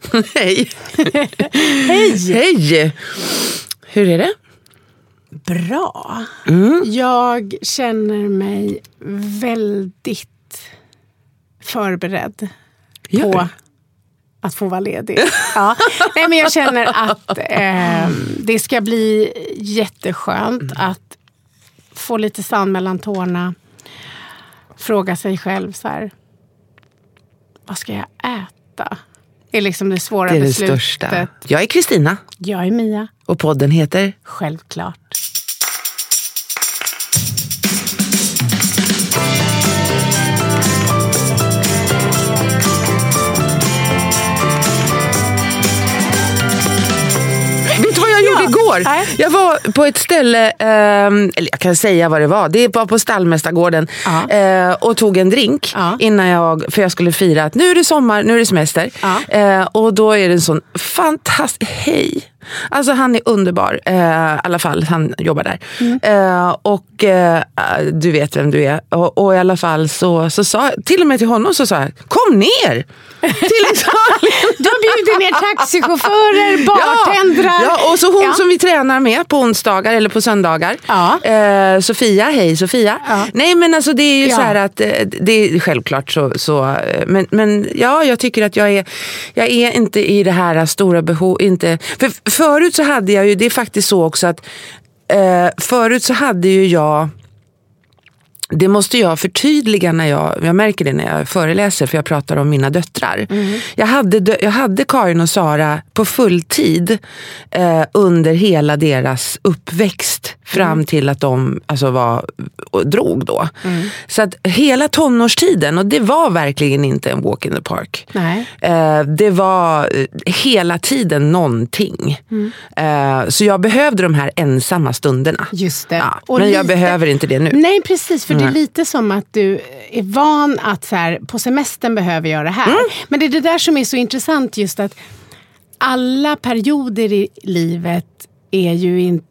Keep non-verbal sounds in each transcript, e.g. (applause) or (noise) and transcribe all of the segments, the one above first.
(laughs) Hej. Hej! Hej! Hur är det? Bra. Mm. Jag känner mig väldigt förberedd Gör på att få vara ledig. Ja. Nej, men jag känner att eh, det ska bli jätteskönt Mm. att få lite sand mellan tårna. Fråga sig själv så här. Vad ska jag äta? Är liksom det svåra Det är det beslutet. största. Jag är Kristina Jag är Mia, och podden heter självklart. Jag gjorde igår? Jag var på ett ställe, ehm, eller jag kan säga vad det var. Det var på Stallmästargården. Eh, och tog en drink innan jag, för jag skulle fira att nu är det sommar, nu är det semester. Eh, och då är det en sån fantastisk, hej! Alltså han är underbar, eh, i alla fall han jobbar där. Mm. Eh, och eh, du vet vem du är. Och, och i alla fall så, så sa till och med till honom så sa jag, kom ner! till (laughs) Italien! Du bjudit ner taxichaufförer, (laughs) bartendrar. Ja, ja, och så hon Ja. som vi tränar med på onsdagar eller på söndagar. Ja. Eh, Sofia, hej Sofia. Ja. Nej men alltså det är ju så här att, eh, det är självklart så, så eh, men, men ja, jag tycker att jag är, jag är inte i det här stora behov, inte, för förut så hade jag ju, det är faktiskt så också att eh, förut så hade ju jag det måste jag förtydliga när jag, jag märker det när jag föreläser för jag pratar om mina döttrar. Jag, hade, jag hade Karin och Sara på fulltid eh, under hela deras uppväxt fram till att de alltså, var, drog då. Så att hela tonårstiden, och det var verkligen inte en walk in the park. Nej. Eh, det var eh, hela tiden någonting. Eh, så jag behövde de här ensamma stunderna. Just det. Ja, men jag lite- behöver inte det nu. Nej, precis. För det är lite som att du är van att så här, på semestern behöver jag det här. Mm. Men det är det där som är så intressant just att alla perioder i livet är ju inte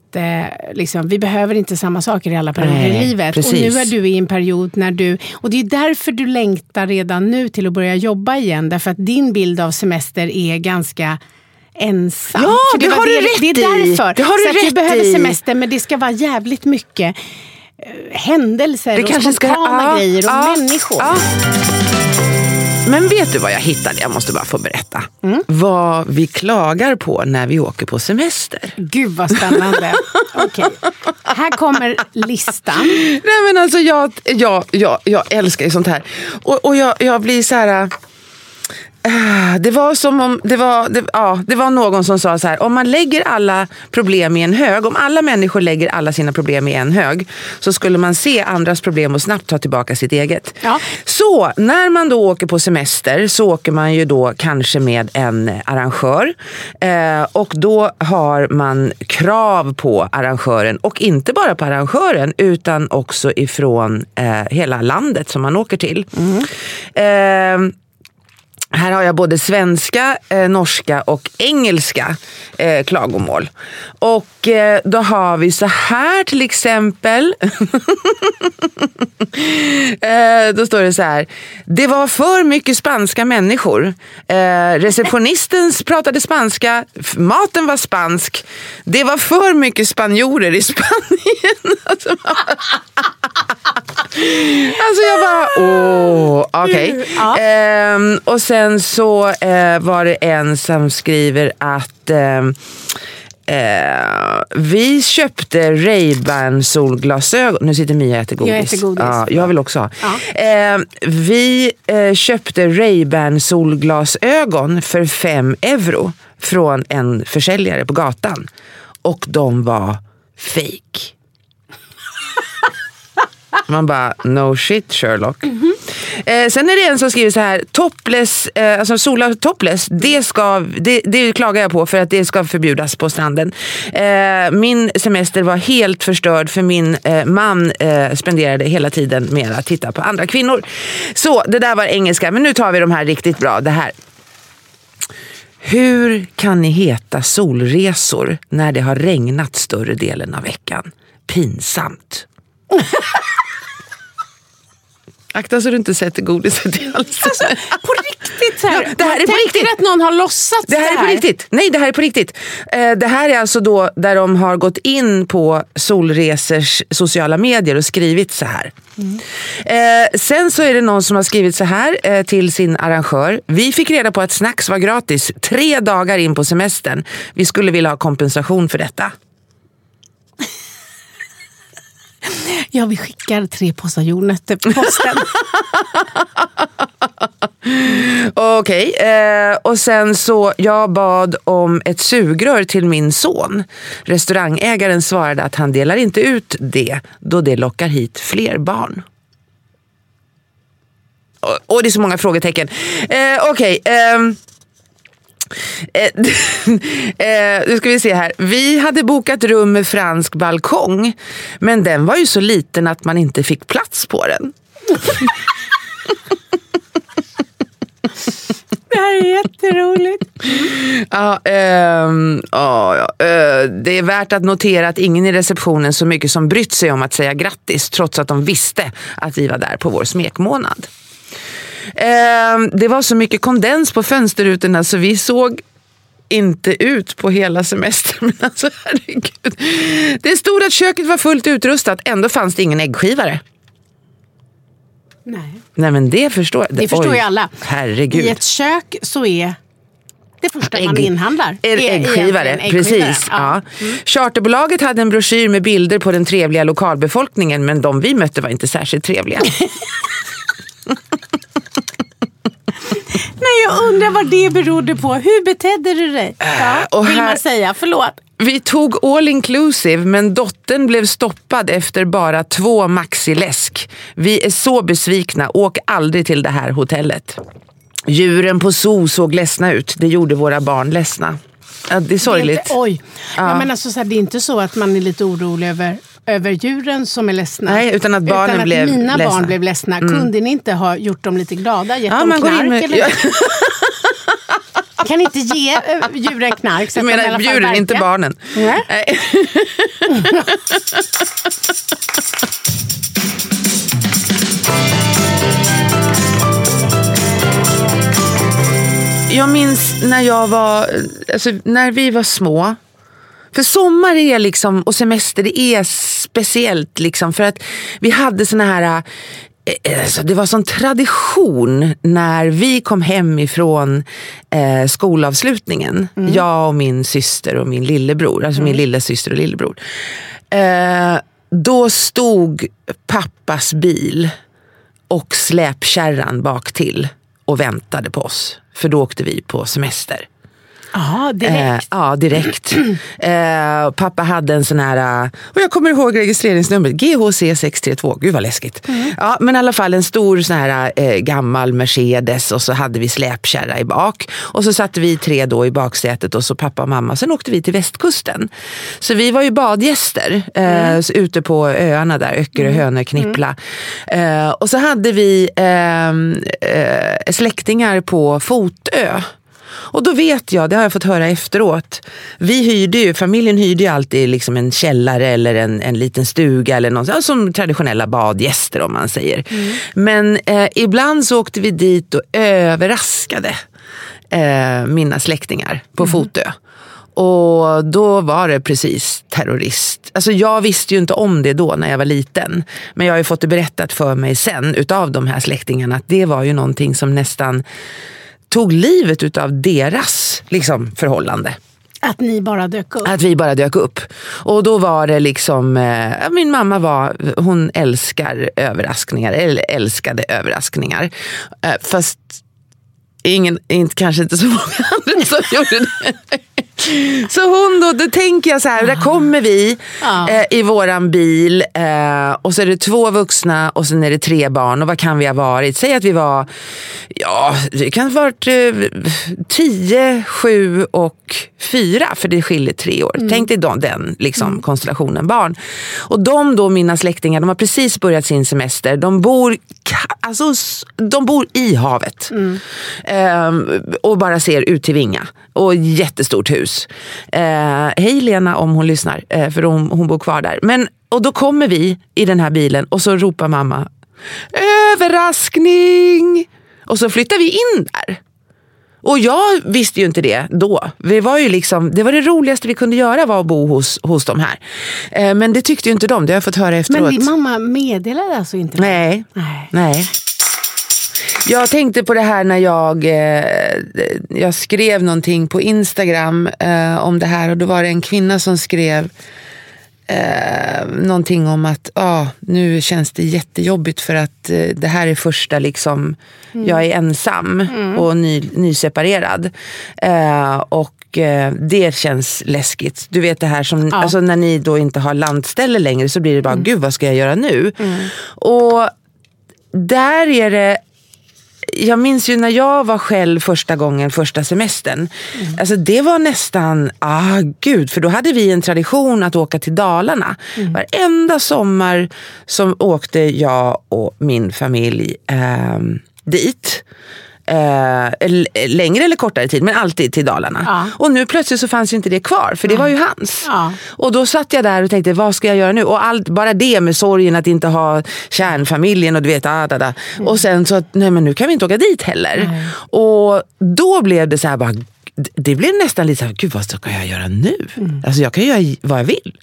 Liksom, vi behöver inte samma saker i alla perioder i livet. precis. Och nu är du i en period när du... Och det är därför du längtar redan nu till att börja jobba igen. Därför att din bild av semester är ganska ensam. Ja, det var har du rätt Det är i. därför. Det har du att vi rätt behöver i. semester, men det ska vara jävligt mycket eh, händelser Det och kanske ska- spontana ja, grejer och ja, människor. ja. Men vet du vad jag hittade? Jag måste bara få berätta. Mm. Vad vi klagar på när vi åker på semester. Gud vad spännande. (laughs) Okej, här kommer listan. Nej men alltså jag, jag, jag, jag älskar ju sånt här. Och, och jag, jag blir så här... det var som om, det var, det, ja, det var någon som sa så här, om man lägger alla problem i en hög, om alla människor lägger alla sina problem i en hög, så skulle man se andras problem och snabbt ta tillbaka sitt eget. Ja. Så när man då åker på semester så åker man ju då kanske med en arrangör eh, och då har man krav på arrangören och inte bara på arrangören utan också ifrån eh, hela landet som man åker till. Eh, här har jag både svenska, eh, norska och engelska eh, klagomål. Och eh, då har vi så här till exempel. (laughs) eh, då står det så här. Det var för mycket spanska människor. Eh, receptionisten pratade spanska, maten var spansk. Det var för mycket spanjorer i Spanien. (laughs) Alltså, alltså, jag bara, åh, okej. Ja. Ehm, och sen så eh, var det en som skriver att ehm, eh, vi köpte Ray-Ban solglasögon. Nu sitter Mia och äter godis. Jag äter godis. Ja, jag vill också ha. Ja. Ehm, vi eh, köpte Ray-Ban solglasögon för fem euro från en försäljare på gatan. Och de var fake. Man bara, no shit Sherlock. Eh, sen är det en som skriver så här, topless, eh, alltså sola topless, det, ska, det, det klagar jag på för att det ska förbjudas på stranden. Eh, min semester var helt förstörd för min eh, man eh, spenderade hela tiden med att titta på andra kvinnor. Så det där var engelska, men nu tar vi de här riktigt bra. Det här. Hur kan ni heta solresor när det har regnat större delen av veckan? Pinsamt. (laughs) Akta så du inte sätter godiset i halsen. På riktigt så här. Ja, det här Man är på riktigt. att någon har låtsats Det här är på riktigt. Nej, det här är på riktigt. Eh, Det här är alltså då där de har gått in på Solresers sociala medier och skrivit så här. Eh, sen så är det någon som har skrivit så här eh, till sin arrangör. Vi fick reda på att snacks var gratis tre dagar in på semestern. Vi skulle vilja ha kompensation för detta. Ja, vi skickar tre påsar jordnötter på posten. (laughs) Okej, eh, och sen så jag bad om ett sugrör till min son. Restaurangägaren svarade att han delar inte ut det då det lockar hit fler barn. Och, och det är så många frågetecken. Eh, Okej. okay, Eh, (laughs) eh, nu ska vi se här. Vi hade bokat rum med fransk balkong. Men den var ju så liten att man inte fick plats på den. Det här är jätteroligt. (laughs) Ja, ehm, ja, ja, eh, det är värt att notera att ingen i receptionen så mycket som brytt sig om att säga grattis trots att de visste att vi var där på vår smekmånad. Ehm, det var så mycket kondens på fönsterrutorna så vi såg inte ut på hela semestern. (laughs) Men alltså, herregud. Det stod att köket var fullt utrustat, ändå fanns det ingen äggskivare. Nej. Nej men det förstår jag. Det förstår Oj, ju alla. Herregud. I ett kök så är det första man Ägg- inhandlar. En är äggskivare, egentligen äggskivare. precis. Ja. Charterbolaget hade en broschyr med bilder på den trevliga lokalbefolkningen men de vi mötte var inte särskilt trevliga. (laughs) (laughs) Nej, jag undrar vad det berodde på. Hur betedde du dig? Ja, Äh, och vill här- man säga. Förlåt. Vi tog all inclusive men dottern blev stoppad efter bara två maxiläsk. Vi är så besvikna, åk aldrig till det här hotellet. Djuren på zoo såg ledsna ut, det gjorde våra barn ledsna. Ja, det är sorgligt. Det är inte- Oj. Ja. men alltså, så här, det är inte så att man är lite orolig över, över djuren som är ledsna. Nej, utan att barnen utan att blev mina ledsna. barn blev ledsna. Kunde ni inte ha gjort dem lite glada? Gett Ja, dem man knark? med- eller? (laughs) Kan inte ge äh, djuren knark? Så Du att menar fall djuren, inte barnen? Nej. Nej. (laughs) Jag minns när jag var, alltså när vi var små. För sommar är liksom, och semester det är speciellt liksom för att vi hade såna här eh, Alltså det var sån tradition när vi kom hem ifrån eh, skolavslutningen. Jag och min syster och min lillebror. Alltså min lillasyster och lillebror. Eh, då stod pappas bil och släpkärran bak till och väntade på oss. för då åkte vi på semester. Ja, direkt. Eh, ja, direkt. (clears throat) eh, pappa hade en sån här, eh, och jag kommer ihåg registreringsnumret, GHC632. Gud vad läskigt. Mm. Ja, men i alla fall en stor sån här eh, gammal Mercedes och så hade vi släpkärra i bak. Och så satte vi tre då i baksätet och så pappa och mamma. Sen åkte vi till västkusten. Så vi var ju badgäster eh, Mm. ute på öarna där, Öckerö, Hönö, Knippla. Eh, och så hade vi ehm, eh, släktingar på Fotö. Och då vet jag, det har jag fått höra efteråt, vi hyrde ju, familjen hyrde ju alltid liksom en källare eller en, en liten stuga eller något, ja, som traditionella badgäster om man säger. Men eh, ibland så åkte vi dit och överraskade eh, mina släktingar på Fotö. Och då var det precis terrorist. Alltså jag visste ju inte om det då när jag var liten. Men jag har ju fått det berättat för mig sen utav de här släktingarna att det var ju någonting som nästan tog livet utav deras liksom, förhållande. Att ni bara dök upp. Att vi bara dök upp. Och då var det liksom, eh, min mamma var, hon älskar överraskningar, eller älskade överraskningar. Eh, fast ingen, inte, kanske inte så många (laughs) andra som gjorde det. Så hon då, då tänker jag så här, där kommer vi Ja. eh, i våran bil eh, och så är det två vuxna och sen är det tre barn och vad kan vi ha varit? Säg att vi var, ja det kan ha varit eh, tio, sju och fyra för det skiljer tre år. Tänk dig då, den liksom, konstellationen barn. Och de då, mina släktingar, de har precis börjat sin semester. De bor, alltså, de bor i havet. Ehm, och bara ser ut till Vinga. Och jättestort hus. Eh, hej Lena om hon lyssnar, eh, för hon, hon bor kvar där. Men, och då kommer vi i den här bilen och så ropar mamma överraskning! Och så flyttar vi in där. Och jag visste ju inte det då. Vi var ju liksom, det var det roligaste vi kunde göra var att bo hos, hos de här. Eh, men det tyckte ju inte de, det har jag fått höra efteråt. Men din mamma meddelade alltså inte? Nej. Nej. Nej. Jag tänkte på det här när jag, eh, jag skrev någonting på Instagram eh, om det här och då var det en kvinna som skrev eh, någonting om att ah, nu känns det jättejobbigt för att eh, det här är första liksom, jag är ensam och ny, nyseparerad. Eh, och eh, det känns läskigt. Du vet det här som, alltså när ni då inte har landställe längre så blir det bara, gud vad ska jag göra nu? Och där är det jag minns ju när jag var själv första gången, första semestern. Alltså det var nästan, ah gud, för då hade vi en tradition att åka till Dalarna. Varenda sommar som åkte jag och min familj ehm, dit. Eh, längre eller kortare tid, men alltid till Dalarna. Ja. Och nu plötsligt så fanns ju inte det kvar, för det var ju hans. Ja. Och då satt jag där och tänkte, vad ska jag göra nu? Och allt, bara det med sorgen att inte ha kärnfamiljen och du vet, ah, da, da. Och sen så, att, nej men nu kan vi inte åka dit heller. Och då blev det så här bara, det blev nästan lite så här, gud vad ska jag göra nu? Alltså jag kan göra vad jag vill.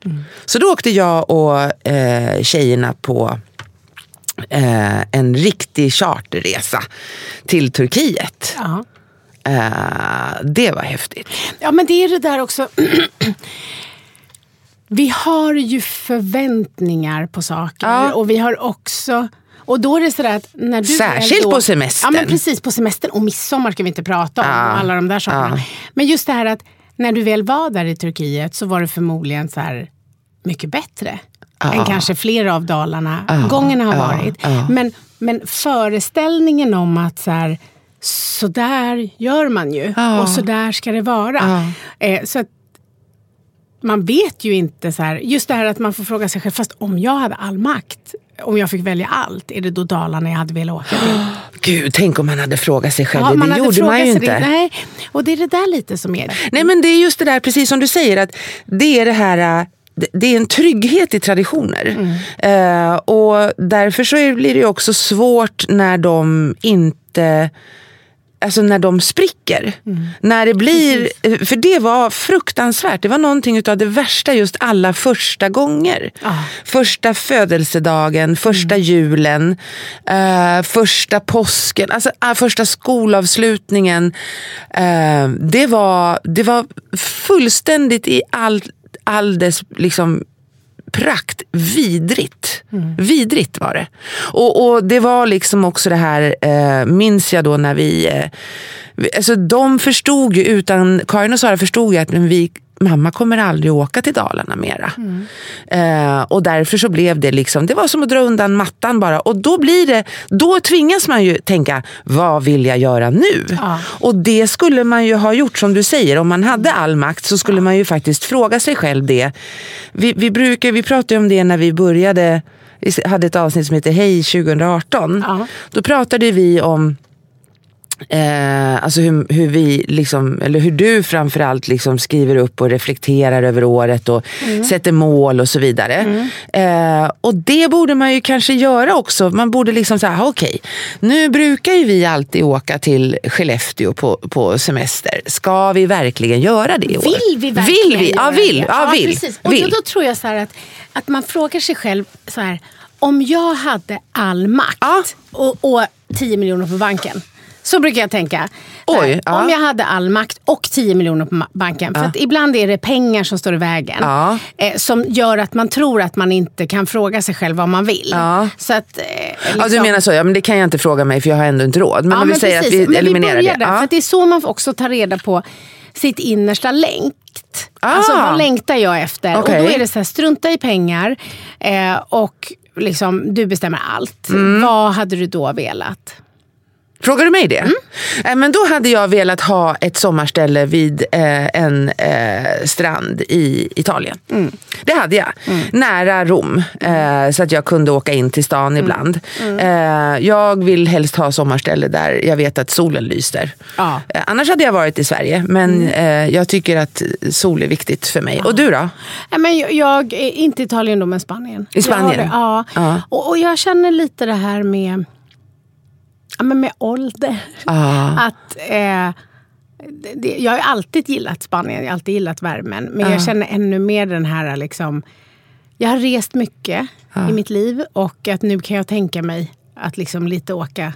Så då åkte jag och eh, tjejerna på eh, en riktig charterresa till Turkiet. Ja. Eh, det var häftigt. Ja, men det är det där också. (clears throat) vi har ju förväntningar på saker. Ja. Och vi har också... Och då är det sådär att när du Särskilt då, på semestern. Ja, men precis. På semestern. Och midsommar ska vi inte prata om. Ja. Alla de där sakerna. Men just det här att när du väl var där i Turkiet så var det förmodligen så här mycket bättre. Än kanske flera av Dalarna gångerna har varit. Men, men föreställningen om att så här, så där gör man ju. Och så där ska det vara. Eh, så att man vet ju inte så här, just det här att man får fråga sig själv, fast om jag hade all makt, om jag fick välja allt, är det då Dalarna jag hade velat åka till? (gasps) Gud, tänk om man hade frågat sig själv Ja, det. man hade gjorde man ju inte. Det, nej, och det är det där lite som är... Nej men det är just det där, precis som du säger, att det är det här äh, det- är en trygghet i traditioner. Eh, och därför så blir det också svårt när de inte Alltså när de spricker. När det blir, för det var fruktansvärt. Det var någonting av det värsta just alla första gånger. Första födelsedagen, första julen, eh, första påsken, alltså äh, första skolavslutningen. Eh, det, var, det var fullständigt i all, all dess liksom prakt. Vidrigt. Mm. Vidrigt var det. Och, och, det var liksom också det här, eh, minns jag då när vi... Eh, alltså de förstod ju, utan Karin och Sara förstod ju att men vi mamma kommer aldrig åka till Dalarna mera. Mm. Eh, och därför så blev det liksom, det var som att dra undan mattan bara. Och då blir det, då tvingas man ju tänka, vad vill jag göra nu? Ja. Och det skulle man ju ha gjort som du säger, om man hade all makt så skulle ja. man ju faktiskt fråga sig själv det. Vi, vi, brukar, vi pratade om det när vi började, vi hade ett avsnitt som heter Hej 2018. Ja. Då pratade vi om Eh, alltså hur, hur, vi liksom, eller hur du framförallt liksom skriver upp och reflekterar över året och mm. sätter mål och så vidare. Mm. Eh, och det borde man ju kanske göra också. Man borde liksom säga, okej, okay, nu brukar ju vi alltid åka till Skellefteå på, på semester. Ska vi verkligen göra det i år? Vill vi verkligen vill vi? Ja, vill. Ja, ja, vill. Precis. Och vill. Då, då tror jag så att, att man frågar sig själv så här, om jag hade all makt ja. och, och 10 miljoner på banken så brukar jag tänka. Oj, ja. Om jag hade all makt och 10 miljoner på banken. För att ibland är det pengar som står i vägen. Ja. Eh, som gör att man tror att man inte kan fråga sig själv vad man vill. Så att, eh, liksom... ja, du menar så, ja, men det kan jag inte fråga mig för jag har ändå inte råd. Men om vi säger att vi eliminerar vi det. Där, för det är så man också tar reda på sitt innersta längt. Ah. Alltså vad längtar jag efter? Okay. Och då är det så här, strunta i pengar eh, och liksom, du bestämmer allt. Mm. Vad hade du då velat? Frågar du mig det? Mm. Eh, men då hade jag velat ha ett sommarställe vid eh, en eh, strand i Italien. Mm. Det hade jag. Mm. Nära Rom. Eh, så att jag kunde åka in till stan mm. ibland. Mm. Eh, jag vill helst ha sommarställe där jag vet att solen lyser. Ja. Eh, annars hade jag varit i Sverige. Men mm. jag tycker att sol är viktigt för mig. Ja. Och du då? men jag, jag, inte Italien då, men Spanien. I Spanien? ja. ja. Och, och jag känner lite det här med ja, men med ålder. Ah. Att, eh, det, jag har alltid gillat Spanien, jag har alltid gillat värmen. Men ah. jag känner ännu mer den här... Liksom, jag har rest mycket ah. i mitt liv och att nu kan jag tänka mig att liksom lite åka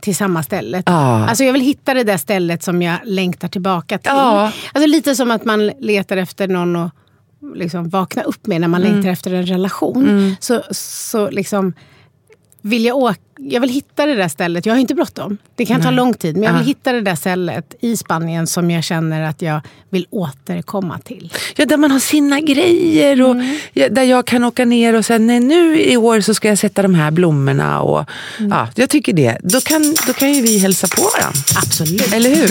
till samma ställe. Alltså jag vill hitta det där stället som jag längtar tillbaka till. Alltså lite som att man letar efter någon att liksom vakna upp med när man mm. längtar efter en relation. Mm. Så, så liksom vill jag, åka, jag vill hitta det där stället. Jag har inte bråttom. Det kan Nej. ta lång tid. Men jag vill hitta det där stället i Spanien som jag känner att jag vill återkomma till. Ja, där man har sina grejer. Och mm. Där jag kan åka ner och säga Nej, nu i år så ska jag sätta de här blommorna. Och, mm. ja, jag tycker det. Då kan, då kan ju vi hälsa på varandra. Absolut. Eller hur?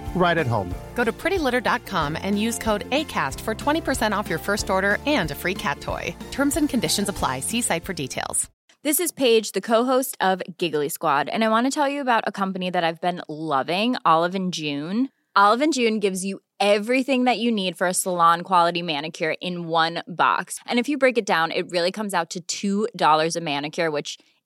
right at home. Go to prettylitter.com and use code ACAST for 20% off your first order and a free cat toy. Terms and conditions apply. See site for details. This is Paige, the co-host of Giggly Squad, and I want to tell you about a company that I've been loving, Olive and June. Olive and June gives you everything that you need for a salon quality manicure in one box. And if you break it down, it really comes out to $2 a manicure, which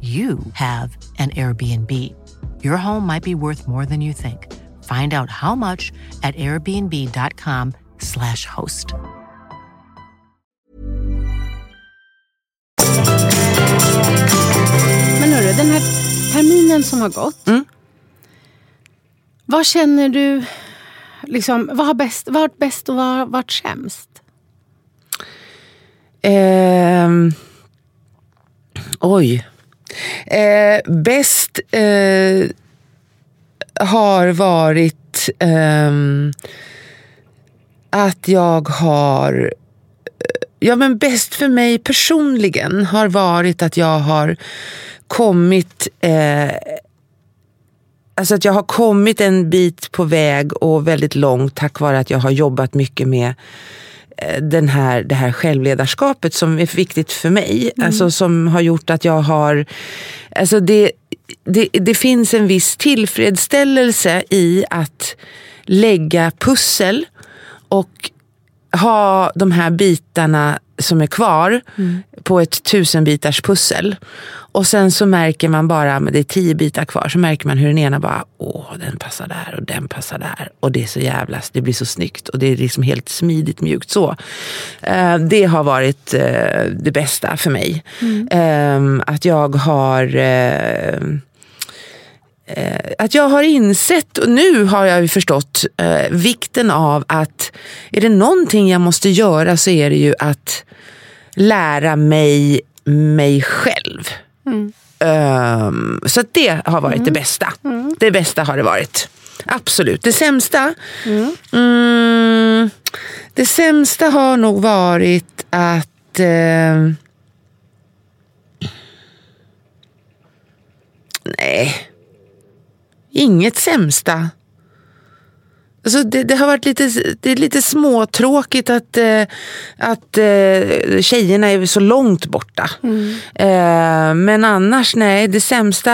you have an Airbnb. Your home might be worth more than you think. Find out how much at airbnb.com slash host. Men hörru, den här terminen som har gått. Mm. Vad känner du, liksom, vad har bäst, varit bäst och vad har varit sämst? Ehm, oj. Eh, bäst eh, har varit eh, att jag har... Eh, ja, men bäst för mig personligen har varit att jag har kommit... Eh, alltså att jag har kommit en bit på väg och väldigt långt tack vare att jag har jobbat mycket med den här, det här självledarskapet som är viktigt för mig. Mm. Alltså som har gjort att jag har... Alltså det, det, det finns en viss tillfredsställelse i att lägga pussel och ha de här bitarna som är kvar på ett tusenbitars pussel. Och sen så märker man bara, det är tio bitar kvar, så märker man hur den ena bara, åh den passar där och den passar där. Och det är så jävlas, det blir så snyggt och det är liksom helt smidigt mjukt så. Eh, det har varit eh, det bästa för mig. Eh, att jag har eh, att jag har insett, och nu har jag ju förstått eh, vikten av att är det någonting jag måste göra så är det ju att lära mig mig själv. Ehm, så att det har varit det bästa. Det bästa har det varit. Absolut. Det sämsta? Mm, det sämsta har nog varit att eh, Nej. Inget sämsta. Alltså det, det har varit lite, det är lite småtråkigt att, eh, att eh, tjejerna är så långt borta. Eh, men annars, nej, det sämsta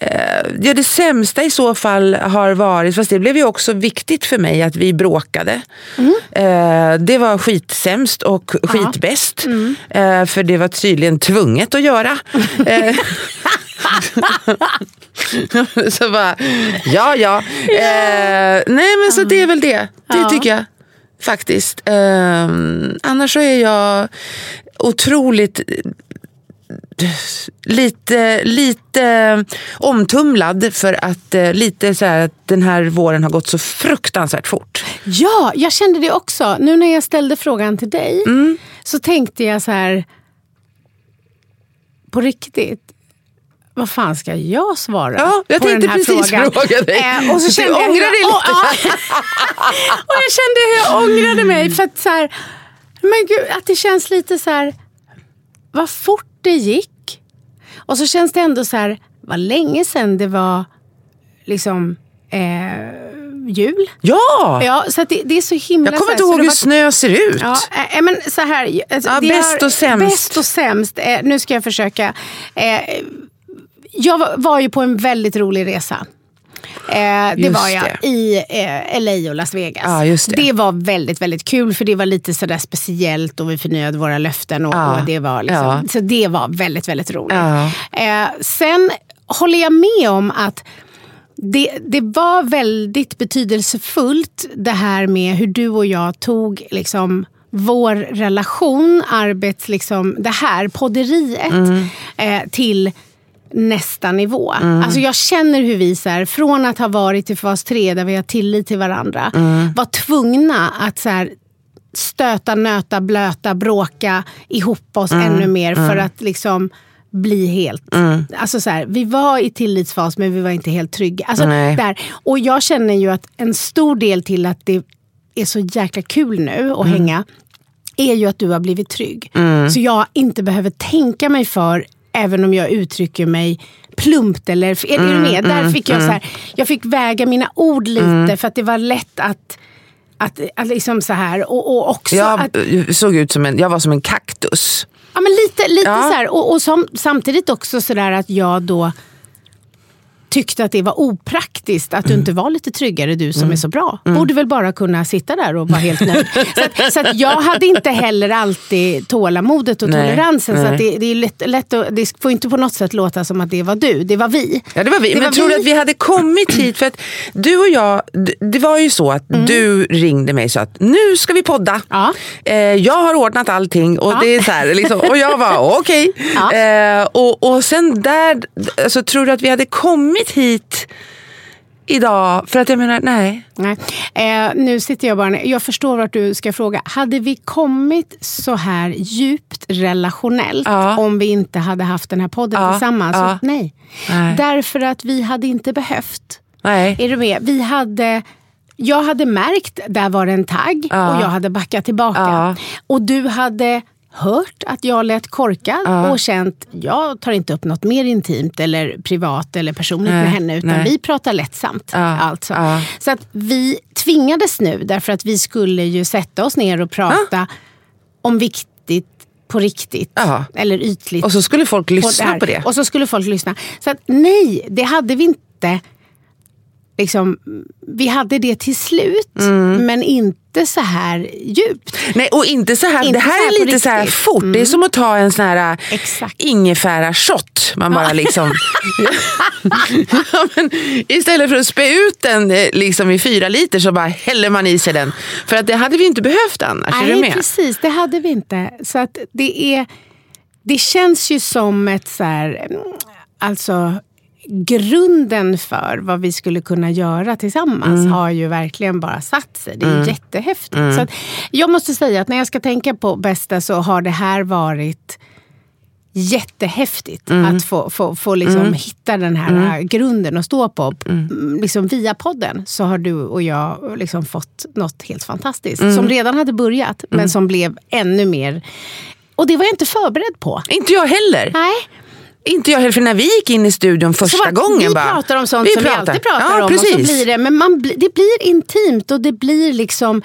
eh, ja, det sämsta i så fall har varit, fast det blev ju också viktigt för mig att vi bråkade. Eh, det var skitsämst och skitbäst. Eh, för det var tydligen tvunget att göra. (laughs) (laughs) Så bara, ja ja. Eh, nej men så det är väl det. Det Ja. tycker jag faktiskt. Eh, annars så är jag otroligt eh, lite, lite omtumlad för att eh, lite så här, den här våren har gått så fruktansvärt fort. Ja, jag kände det också. Nu när jag ställde frågan till dig Mm. så tänkte jag så här. På riktigt. Vad fan ska jag svara Ja, jag på den här precis frågan? fråga dig. och så Du kände jag hur- ångrar dig lite. Och, (laughs) och jag kände hur jag ångrade mig. För att så här, men gud, att det känns lite så här. Vad fort det gick. Och så känns det ändå så här. Vad länge sedan det var liksom eh, jul. Ja! Ja, så det, det är så himla... Jag kommer inte ihåg hur var- snö ser ut. Ja, eh, men så här. Alltså, Ja, bäst och sämst. Bäst och sämst. Eh, nu ska jag försöka. Eh, jag var, ju på en väldigt rolig resa. Eh, det Just var jag det. i eh, LA och Las Vegas. Ja, just det. var väldigt, väldigt kul för det var lite sådär speciellt och vi förnyade våra löften. Och, Ja. och det var liksom, Ja. Så det var väldigt, väldigt roligt. Ja. Eh, sen håller jag med om att det, det var väldigt betydelsefullt det här med hur du och jag tog liksom vår relation, arbets, liksom, det här podderiet Mm. eh, till nästa nivå. Mm. Alltså jag känner hur vi, så här, från att ha varit i fas 3 där vi har tillit till varandra, Mm. var tvungna att så här, stöta, nöta, blöta, bråka ihop oss Mm. ännu mer för Mm. att liksom bli helt... Mm. Alltså så här, vi var i tillitsfas men vi var inte helt trygga. Alltså Nej. där. Och jag känner ju att en stor del till att det är så jäkla kul nu att Mm. hänga är ju att du har blivit trygg. Mm. Så jag inte behöver tänka mig för även om jag uttrycker mig plumpt. Eller, är, är du Mm, med? Där mm, fick jag, mm. så här, jag fick väga mina ord lite Mm. för att det var lätt att att, att liksom så här, och, och också Jag att, såg ut som en, jag var som en kaktus. ja, men lite, lite Ja. så här, och, och som, samtidigt också sådär att jag då tyckte att det var opraktiskt att du inte var lite tryggare du som är så bra. Borde väl bara kunna sitta där och vara helt nöjd. (laughs) så att, så att jag hade inte heller alltid tålamodet och Nej, toleransen. Så nej. att det, det, är lätt, lätt att, det får inte på något sätt låta som att det var du, det var vi. Ja, det var vi. Men tror du att vi hade kommit hit? För att du och jag, det var ju så att du ringde mig och sa att nu ska vi podda. Eh, jag har ordnat allting och, det är så här, liksom, och jag var okej. Eh, och, och sen där, alltså, tror du att vi hade kommit hit idag? För att jag menar, nej. Nej. Eh, nu sitter jag bara ner. Jag förstår vart du ska fråga. Hade vi kommit så här djupt relationellt om vi inte hade haft den här podden Ja, tillsammans? ja. Så, nej. Nej. Därför att vi hade inte behövt. Nej. Är du med? Vi hade... Jag hade märkt, där var det en tagg Ja. och jag hade backat tillbaka. Ja. Och du hade hört att jag lät korkad Ja. och känt, jag tar inte upp något mer intimt eller privat eller personligt Nej, med henne utan nej. vi pratar lättsamt. Ja, Alltså. ja. Så att vi tvingades nu därför att vi skulle ju sätta oss ner och prata om viktigt på riktigt. Ja. Eller ytligt. Och så skulle folk lyssna här. på det. Och så skulle folk lyssna. Så att nej, det hade vi inte. Liksom, vi hade det till slut, Mm. men inte så här djupt. Nej, och inte så här, Inte det här här är lite så här fort. Det är Mm. som att ta en sån här ingefära-shot. Man bara liksom... ja, men istället för att spä ut den eh, liksom i fyra liter så bara häller man i sig den. För att det hade vi inte behövt annars. är du Nej, med? precis. Det hade vi inte. Så att det, är, det känns ju som ett så här, mm, alltså grunden för vad vi skulle kunna göra tillsammans Mm. har ju verkligen bara satt sig. Det är Mm. jättehäftigt. Mm. Så jag måste säga att när jag ska tänka på bästa så har det här varit jättehäftigt Mm. att få, få, få liksom Mm. hitta den här Mm. grunden att stå på. Mm, Liksom via podden så har du och jag liksom fått något helt fantastiskt. Mm. Som redan hade börjat, men som blev ännu mer... Och det var jag inte förberedd på. Inte jag heller. Nej. Inte jag heller, för när vi gick in i studion första gången vi bara... pratar om sånt vi som vi alltid pratar ja, om. Precis. Och så blir det, men man, det blir intimt och det blir liksom...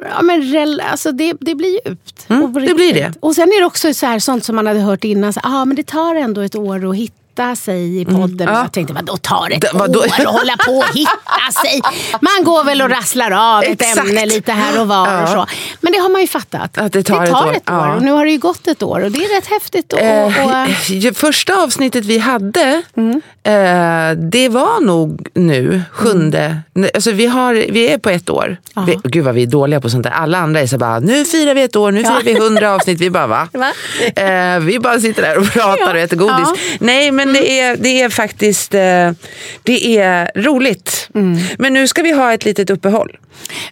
Ja, men rel, alltså det, det blir djupt. Mm, det blir det. Och sen är det också så här, sånt som man hade hört innan. Så, ah, men det tar ändå ett år att hitta sig i podden. Mm, ja. Och jag tänkte, vadå tar ett Det- vadå? år att hålla på och hitta sig? Man går väl och rasslar av ett Exakt. ämne lite här och var. Ja. Och så. Men det har man ju fattat. Att det tar ett år. Ja. Och nu har det ju gått ett år och det är rätt häftigt. Och, Eh, och, Mm. ju- första avsnittet vi hade, eh, det var nog nu, sjunde. ne- Alltså vi, har, vi är på ett år. Vi, gud vad vi är dåliga på sånt där. Alla andra är så bara, nu firar vi ett år, nu Ja. firar vi hundra (laughs) avsnitt. Vi bara, va? Va? Eh, vi bara sitter där och pratar och äter godis. Ja. Nej men det, är, det är faktiskt eh, det är roligt. Mm. Men nu ska vi ha ett litet uppehåll.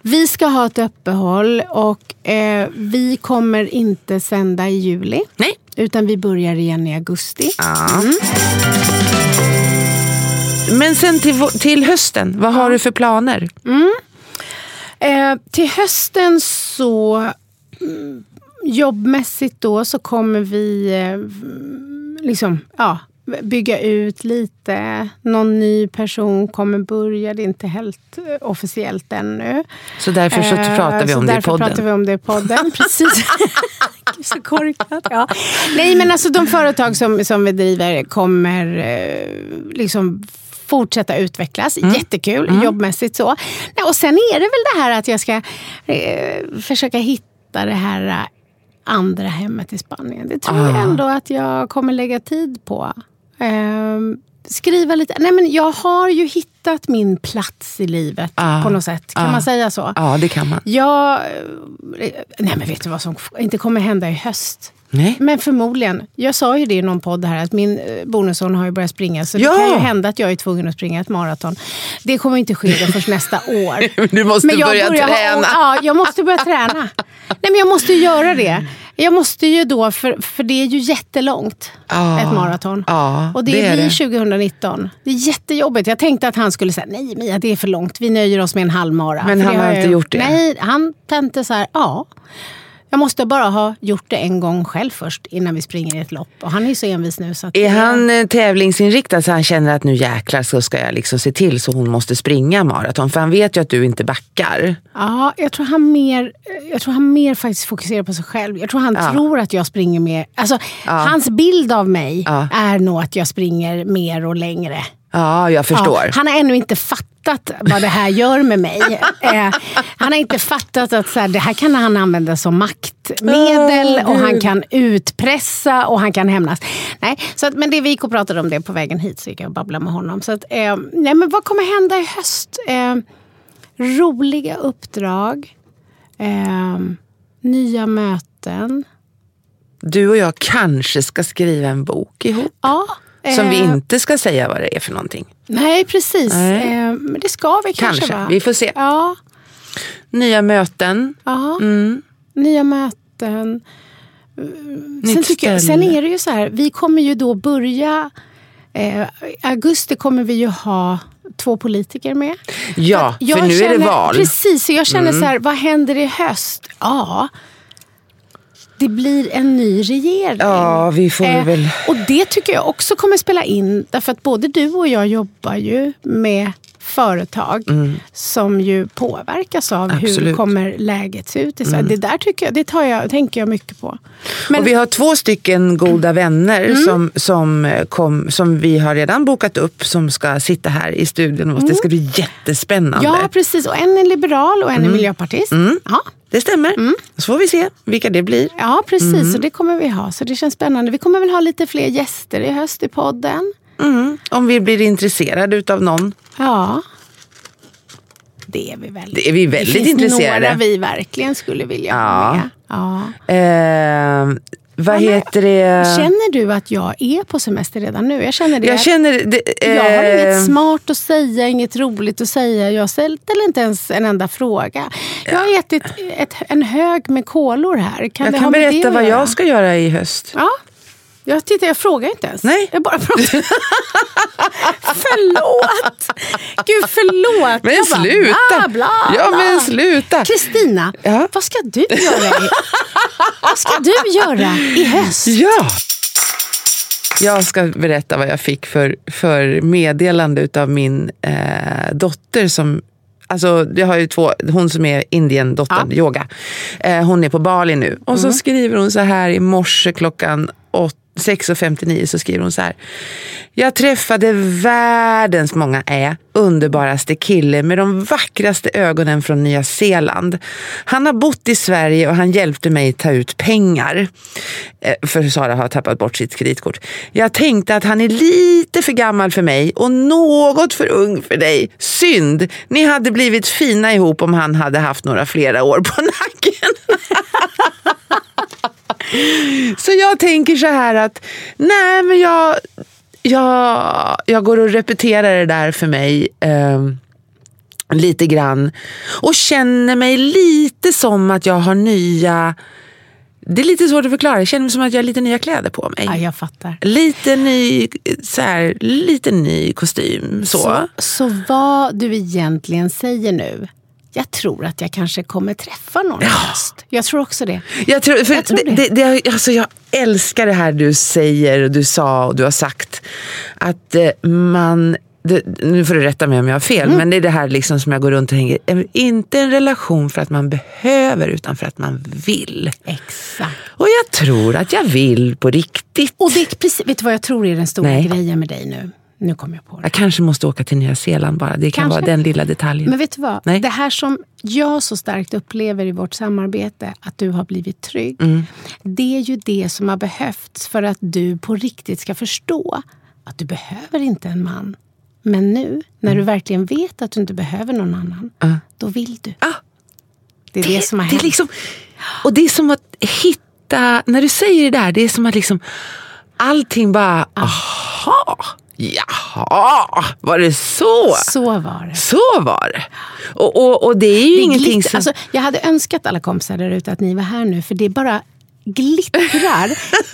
Vi ska ha ett uppehåll och eh, vi kommer inte sända i juli. Nej. Utan vi börjar igen i augusti. Ja. Men sen till, till hösten, vad har du för planer? Mm. Eh, till hösten så mm, jobbmässigt då så kommer vi eh, liksom, ja, bygga ut lite. Någon ny person kommer börja. Det är inte helt eh, officiellt ännu. Så därför så Eh, pratar vi så om det i därför podden. pratar vi om det i podden. (laughs) Precis. (laughs) Så korkat. Ja. Nej, men alltså de företag som, som vi driver kommer eh, liksom fortsätta utvecklas. Mm. Jättekul, jobbmässigt så. Och sen är det väl det här att jag ska eh, försöka hitta det här andra hemmet i Spanien. Det tror jag Ah. ändå att jag kommer lägga tid på. Ehm, skriva lite. Nej, men jag har ju hittat min plats i livet Ah. på något sätt. Kan Ah. man säga så? Ja, det kan man. Jag, eh, nej men vet du vad som inte kommer hända i höst? Nej. Men förmodligen. Jag sa ju det i någon podd här att min eh, bonusson har ju börjat springa. Så Ja. det kan ju hända att jag är tvungen att springa ett maraton. Det kommer inte ske förrän nästa (laughs) år. Du måste Men jag börja börjar träna. ja, jag måste börja träna. Nej, men jag måste ju göra det. Jag måste ju då, för, för det är ju jättelångt, Ja. ett maraton. Ja, och det, det är vi det. 2019. Det är jättejobbigt. Jag tänkte att han skulle säga, nej Mia det är för långt, vi nöjer oss med en halvmara. Men För han har jag inte gjort det? Nej, han tänkte så här, ja. Jag måste bara ha gjort det en gång själv först innan vi springer i ett lopp. Och han är ju så envis nu. Så att Är han eh, tävlingsinriktad så han känner att nu jäklar så ska jag liksom se till så hon måste springa maraton? För han vet ju att du inte backar. Ja, jag tror han mer, jag tror han mer faktiskt fokuserar på sig själv. Jag tror han Ja. tror att jag springer mer. Alltså, Hans bild av mig Ja. är nog att jag springer mer och längre. Ja, jag förstår. Ja, han har ännu inte fattat vad det här gör med mig. (laughs) Eh, han har inte fattat att så här, det här kan han använda som maktmedel Åh, och han kan utpressa och han kan hämnas. Nej, så att, men det vi gick och pratade om det på vägen hit så gick jag och babblade med honom. Så att, eh, nej, men vad kommer hända i höst? Eh, roliga uppdrag. Eh, nya möten. Du och jag kanske ska skriva en bok ihop. Ja, Som vi eh, inte ska säga vad det är för någonting. Nej, precis. Eh, men det ska vi kanske, Kanske. va? Vi får se. Ja. Nya möten. Ja. Mm. Nya möten. Sen, tycker jag, sen är det ju så här, vi kommer ju då börja... Eh, augusti kommer vi ju ha två politiker med. Ja, för Jag nu är det känner- val. Mm. Precis, så jag känner så här, vad händer i höst? Ja, det blir en ny regering. Ja, vi får Eh, väl... Och det tycker jag också kommer spela in. Därför att både du och jag jobbar ju med företag som ju påverkas av hur Mm. Absolut. kommer läget se ut i Sverige. Det där tycker jag, det tar jag, tänker jag mycket på. Men, Och vi har två stycken goda vänner Mm. som, som, eh, kom, som vi har redan bokat upp som ska sitta här i studion. oss. Det ska bli jättespännande. Mm. ja, precis. Och en är liberal och en är miljöpartist. Ja. Det stämmer. Så får vi se vilka det blir. Ja, precis. Mm. Och det kommer vi ha. Så det känns spännande. Vi kommer väl ha lite fler gäster i höst i podden. Mm. Om vi blir intresserade utav någon. Ja. Det är vi väl. Det är vi väldigt det finns intresserade. några vi verkligen skulle vilja Ja. ha med. Ja. Eh, vad heter det? Känner du att jag är på semester redan nu? Jag känner det. jag känner... Det, jag har eh, inget smart att säga, inget roligt att säga. Jag ställer inte ens en enda fråga. Jag har ätit ett, en hög med kolor här. Kan jag kan berätta vad göra? jag ska göra i höst. Ja. Jag, tittar, jag frågar inte ens. Nej. Jag bara pratar. (laughs) förlåt! Gud, förlåt. Men jag bara, sluta! Bla, bla, ja, men sluta! Kristina, Ja. vad ska du göra i, vad ska du göra i höst? Ja! Jag ska berätta vad jag fick för, för meddelande utav min eh, dotter som Alltså, jag har ju två, hon som är Indien-dottern, yoga. Eh, hon är på Bali nu. Och så skriver hon så här i morse klockan åt- 6.59 så skriver hon så här. Jag träffade världens många ä, underbaraste kille med de vackraste ögonen från Nya Zeeland. Han har bott i Sverige och han hjälpte mig ta ut pengar. Eh, för Sara har tappat bort sitt kreditkort. Jag tänkte att han är lite för gammal för mig och något för ung för dig. Synd, ni hade blivit fina ihop om han hade haft några flera år på nacken. (laughs) Så jag tänker så här att, nej men jag, jag, jag går och repeterar det där för mig eh, lite grann. Och känner mig lite som att jag har nya, det är lite svårt att förklara, jag känner mig som att jag har lite nya kläder på mig. Ja, jag fattar. Lite ny, så här, lite ny kostym. Så. Så, så vad du egentligen säger nu, jag tror att jag kanske kommer träffa någon i höst. Jag tror också det. Jag, tror, för Jag tror det. det. Det, det, alltså jag älskar det här du säger och du sa och du har sagt. Att eh, man, det, nu får du rätta mig om jag har fel, Mm. men det är det här liksom som jag går runt och tänker. Inte en relation för att man behöver utan för att man vill. Exakt. Och jag tror att jag vill på riktigt. Och det är precis, vet du vad jag tror är den stora Nej. grejen med dig nu? Nu kommer jag på det. Jag kanske måste åka till Nya Zeeland bara. Det kan Kanske. vara den lilla detaljen. Men vet du vad? Nej. Det här som jag så starkt upplever i vårt samarbete, att du har blivit trygg. Mm. Det är ju det som har behövts för att du på riktigt ska förstå att du behöver inte en man. Men nu, när Mm. du verkligen vet att du inte behöver någon annan, då vill du. Ah. Det är det, som har det är hänt. liksom, och det är som att hitta när du säger det där, det är som att liksom allting bara, aha. Jaha, var det så? Så var det. Så var det. Och, och, och det är ju Det ingenting glitter- som... alltså, jag hade önskat alla kompisar där ute att ni var här nu, för det är bara glittrar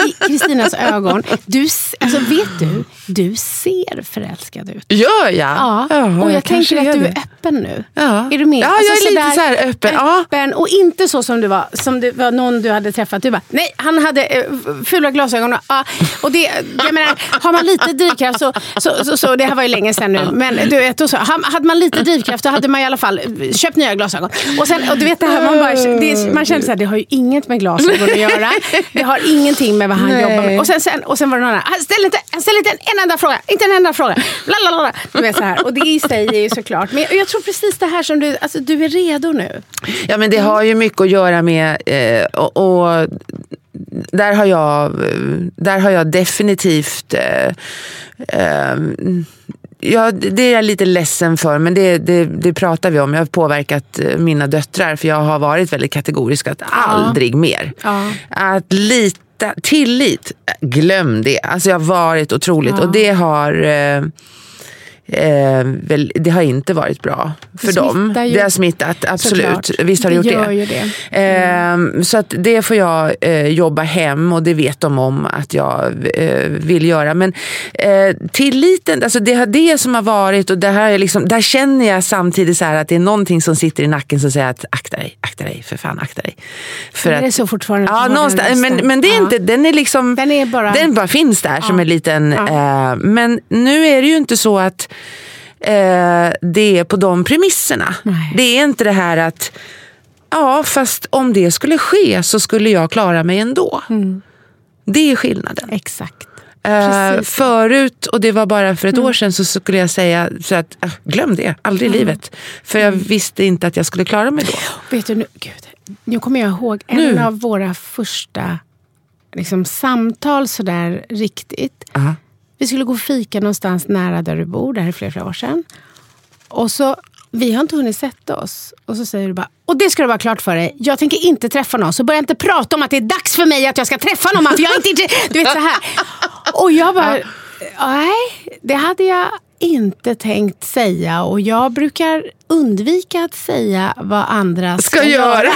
i (laughs) Kristinas ögon. Du, alltså, vet du, du ser förälskad ut. Gör jag? Ja, Jaha, och jag, kanske tänker att är du är öppen nu. Ja. Är du med? Ja, jag är lite så här öppen. Ja. öppen. Och inte så som du var, som det var någon du hade träffat. Du bara, nej, han hade eh, fula glasögon. Ja, och det, jag menar, har man lite drivkraft så, så, så, så, det här var ju länge sedan nu, men du vet, och så, ha- hade man lite drivkraft då hade man i alla fall köpt nya glasögon. Och, sen, och du vet det här, man, bara, det, man kände så här, det har ju inget med glasögon att göra. Det har ingenting med vad han Nej. jobbar med. Och sen, sen, och sen var det någon annan, han ställde inte, han ställde inte en, en enda fråga, inte en enda fråga. Blablabla. Du vet, så här. Och det i sig är ju såklart. Men jag, jag tror precis det här som du, alltså, du är redo nu. Ja men det har ju mycket att göra med eh, och, och där har jag, där har jag definitivt eh, eh, Ja, det är jag lite ledsen för, men det, det, det pratar vi om. Jag har påverkat eh, mina döttrar, för jag har varit väldigt kategorisk att aldrig mer. Ja. Att lita, tillit, glöm det. Alltså jag har varit otroligt och det har eh, Eh, väl, det har inte varit bra för Det dem. ju. Det har smittat, absolut. Såklart. Visst har det, Det gjort det. ju det. Eh, så att det får jag eh, jobba hem och det vet de om att jag eh, vill göra. Men eh, tilliten, alltså det har det som har varit och det här är liksom, där känner jag samtidigt så att det är någonting som sitter i nacken som säger att akta dig, akta dig, för fan akta dig. För Är det så fortfarande? Ja, någonstans, men, men det är Ja. inte, den är liksom, Den är bara- den bara finns där som Ja. en liten, Ja. eh, men nu är det ju inte så att eh, det är på de premisserna. Nej. Det är inte det här att, ja fast om det skulle ske så skulle jag klara mig ändå. Det är skillnaden. Exakt. Eh, Mm. Förut, och det var bara för ett år sedan, så skulle jag säga så att äh, glöm det, aldrig i livet. För jag visste inte att jag skulle klara mig då. Vet du, nu, gud, nu kommer jag ihåg en Nu. av våra första liksom, samtal sådär riktigt. Aha. Vi skulle gå och fika någonstans nära där du bor, det här är flera, flera år sedan. Och så, vi har inte hunnit sätta oss. Och så säger du bara, och det ska du vara klart för dig. Jag tänker inte träffa någon. Så börja inte prata om att det är dags för mig att jag ska träffa någon. För jag är inte. Du vet så här. Och jag bara, nej, det hade jag inte tänkt säga. Och jag brukar undvika att säga vad andra ska, Ska göra. (laughs)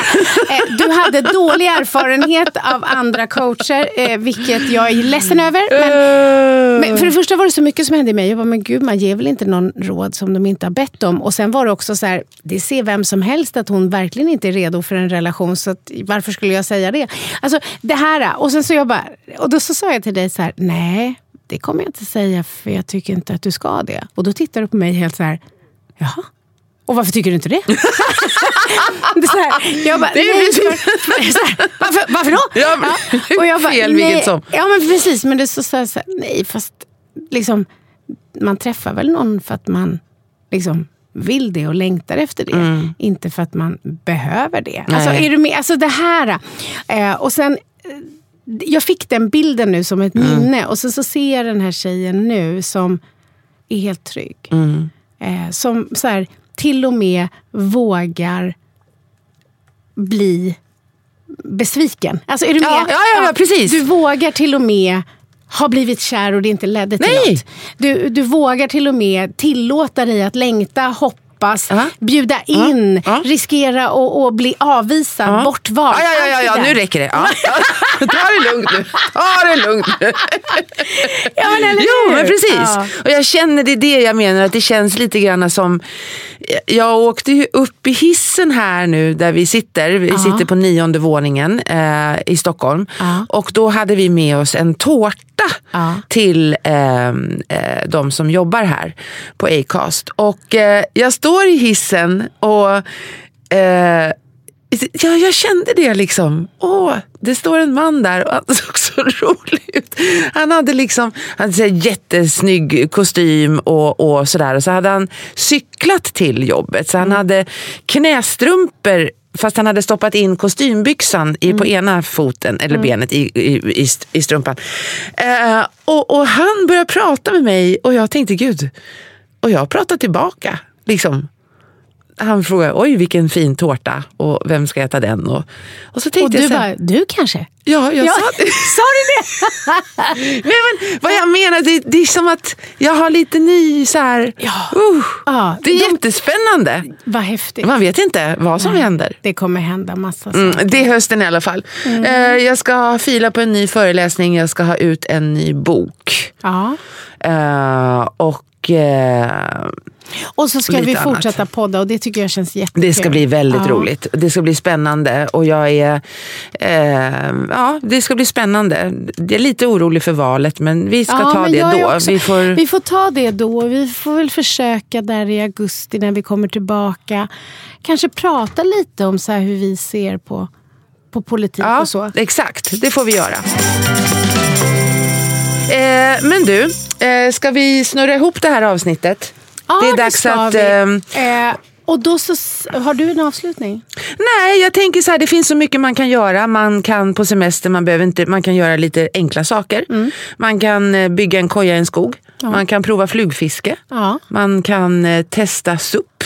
Eh, Du hade dålig erfarenhet av andra coacher, eh, vilket jag är ledsen över. Men, men för det första var det så mycket som hände i mig. Jag bara, men gud, man ger väl inte någon råd som de inte har bett om. Och sen var det också så här, det ser vem som helst att hon verkligen inte är redo för en relation. Så att, varför skulle jag säga det? Alltså det här, och sen så jag bara, och då så sa jag till dig så här, nej, det kommer jag inte säga för jag tycker inte att du ska det. Och då tittar du på mig helt så här, jaha. Och varför tycker du inte det? (laughs) det är så här, jag bara, Det är nej, (laughs) precis- för, så här, varför, varför då? Ja, men- Och jag bara, fel vilket som. Ja men precis, men det är så, så, här, så här, nej fast liksom, man träffar väl någon för att man liksom vill det och längtar efter det. Inte för att man behöver det. Alltså, Mm. Är du med? Alltså det här. Eh, och sen, eh, jag fick den bilden nu som ett Mm. minne och sen så ser jag den här tjejen nu som är helt trygg. Mm. Eh, som så här, till och med vågar bli besviken. Alltså är du med? Ja, ja, ja, precis. Du vågar till och med ha blivit kär och det inte ledde till Nej. något. Du, du vågar till och med tillåta dig att längta, hoppas, Ja. bjuda in, Ja. riskera att bli avvisad, Ja. bortvald. Ja, ja, ja, ja, nu räcker det. Ja. (laughs) Ta det lugnt nu. Ta det lugnt nu. Ja, men eller Jo, hur? men precis. Ja. Och jag känner, det är det jag menar, att det känns lite grann som... Jag åkte ju upp i hissen här nu där vi sitter. Vi Ja. sitter på nionde våningen eh, i Stockholm. Ja. Och då hade vi med oss en tårta Ja. till eh, eh, de som jobbar här på Acast. Och eh, jag står i hissen och eh, Ja, jag kände det liksom. Åh, det står en man där och han (laughs) såg så rolig ut. Han hade liksom han hade jättesnygg kostym och, och sådär. Och så hade han cyklat till jobbet. Så han hade knästrumpor fast han hade stoppat in kostymbyxan i, på ena foten, eller benet i, i, i, i strumpan. Eh, och, och han började prata med mig och jag tänkte, gud. Och jag pratade tillbaka. Liksom han frågade, oj vilken fin tårta och vem ska äta den? Och, och så tänkte och du jag så här, bara, du kanske? Ja, jag Ja, sa det. (laughs) Sa du det? (laughs) Nej, men, vad jag menar, det, det är som att jag har lite ny så här, Ja. uh, Ja, det är de- jättespännande. Vad häftigt. Man vet inte vad som händer. Det kommer hända massa Mm, saker. det är hösten i alla fall. Mm. Eh, jag ska fila på en ny föreläsning, jag ska ha ut en ny bok. Ja. Eh, och Och så ska vi annat. fortsätta podda och det tycker jag känns jättekul. det ska bli väldigt Ja. roligt. Det ska bli spännande och jag är... Eh, ja, det ska bli spännande. Jag är lite orolig för valet men vi ska Ja, ta det då. också- Vi får, Vi får ta det då. Vi får väl försöka där i augusti när vi kommer tillbaka. Kanske prata lite om så hur vi ser på, på politik ja, och så. exakt. Det får vi göra. Eh, men du, eh, ska vi snurra ihop det här avsnittet? Ja, det är dags ska att... ehm, Eh, och då så, har du en avslutning? Nej, jag tänker så här, det finns så mycket man kan göra. Man kan på semester, man, behöver inte, man kan göra lite enkla saker. Man kan eh, bygga en koja i en skog. Man kan prova flugfiske. Ja. Man kan eh, testa SUP.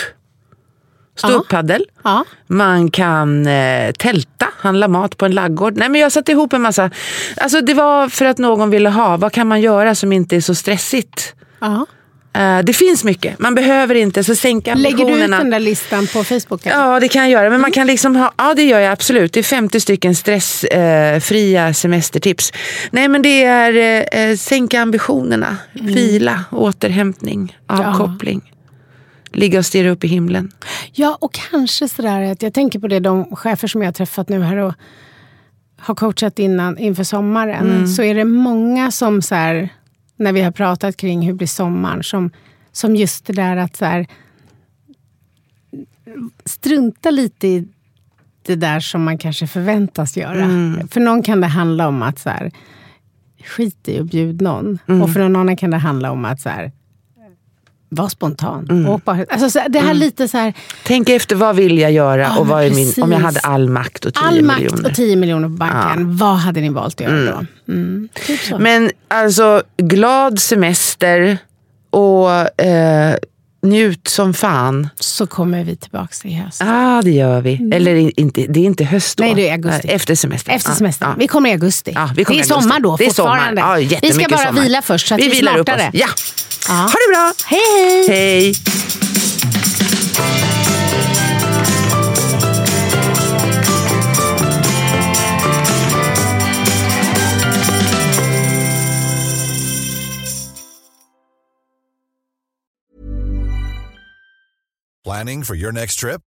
Ståupppaddel. Ja. Man kan eh, tälta, handla mat på en laggård. Nej, men jag satte ihop en massa. Alltså, det var för att någon ville ha, vad kan man göra som inte är så stressigt? ja. Eh, det finns mycket. Man behöver inte så sänka Lägger du ut den där listan på Facebook? eller? Ja, det kan jag göra. Men man kan liksom ha, ja, det gör jag absolut. Det är 50 stycken stressfria semestertips. Nej, men det är eh, eh, sänka ambitionerna, vila, återhämtning, avkoppling. Ligga och stirra upp i himlen. Ja, och kanske sådär att jag tänker på det, de chefer som jag har träffat nu här och har coachat innan, inför sommaren. Mm. Så är det många som så här, när vi har pratat kring hur blir sommaren, som, som just det där att så här, strunta lite i det där som man kanske förväntas göra. Mm. För någon kan det handla om att så här, skit i och bjud någon. Mm. Och för någon annan kan det handla om att så här, var spontan. Mm. Åk bara, alltså, här, det här lite så här, Tänk efter, vad vill jag göra? Ja, och vad är min, om jag hade all makt och 10 All makt miljoner. och 10 miljoner på banken. Vad hade ni valt att göra Mm. då? Mm. Typ. Men alltså, glad semester och eh, njut som fan. Så kommer vi tillbaka i höst. Ja, ah, det gör vi. Mm. Eller inte, det är inte höst då. Nej, det är augusti. Efter semestern. Efter Ja, semestern. ja. Vi kommer i augusti. Ja, vi kommer det är augusti. sommar då Det är sommar. fortfarande. Ja, vi jättemycket ska bara sommar. vila först så att vi, Vi vilar upp oss. Ja. Ja. Ha det bra! Hej, hej! Hej! Planning for your next trip?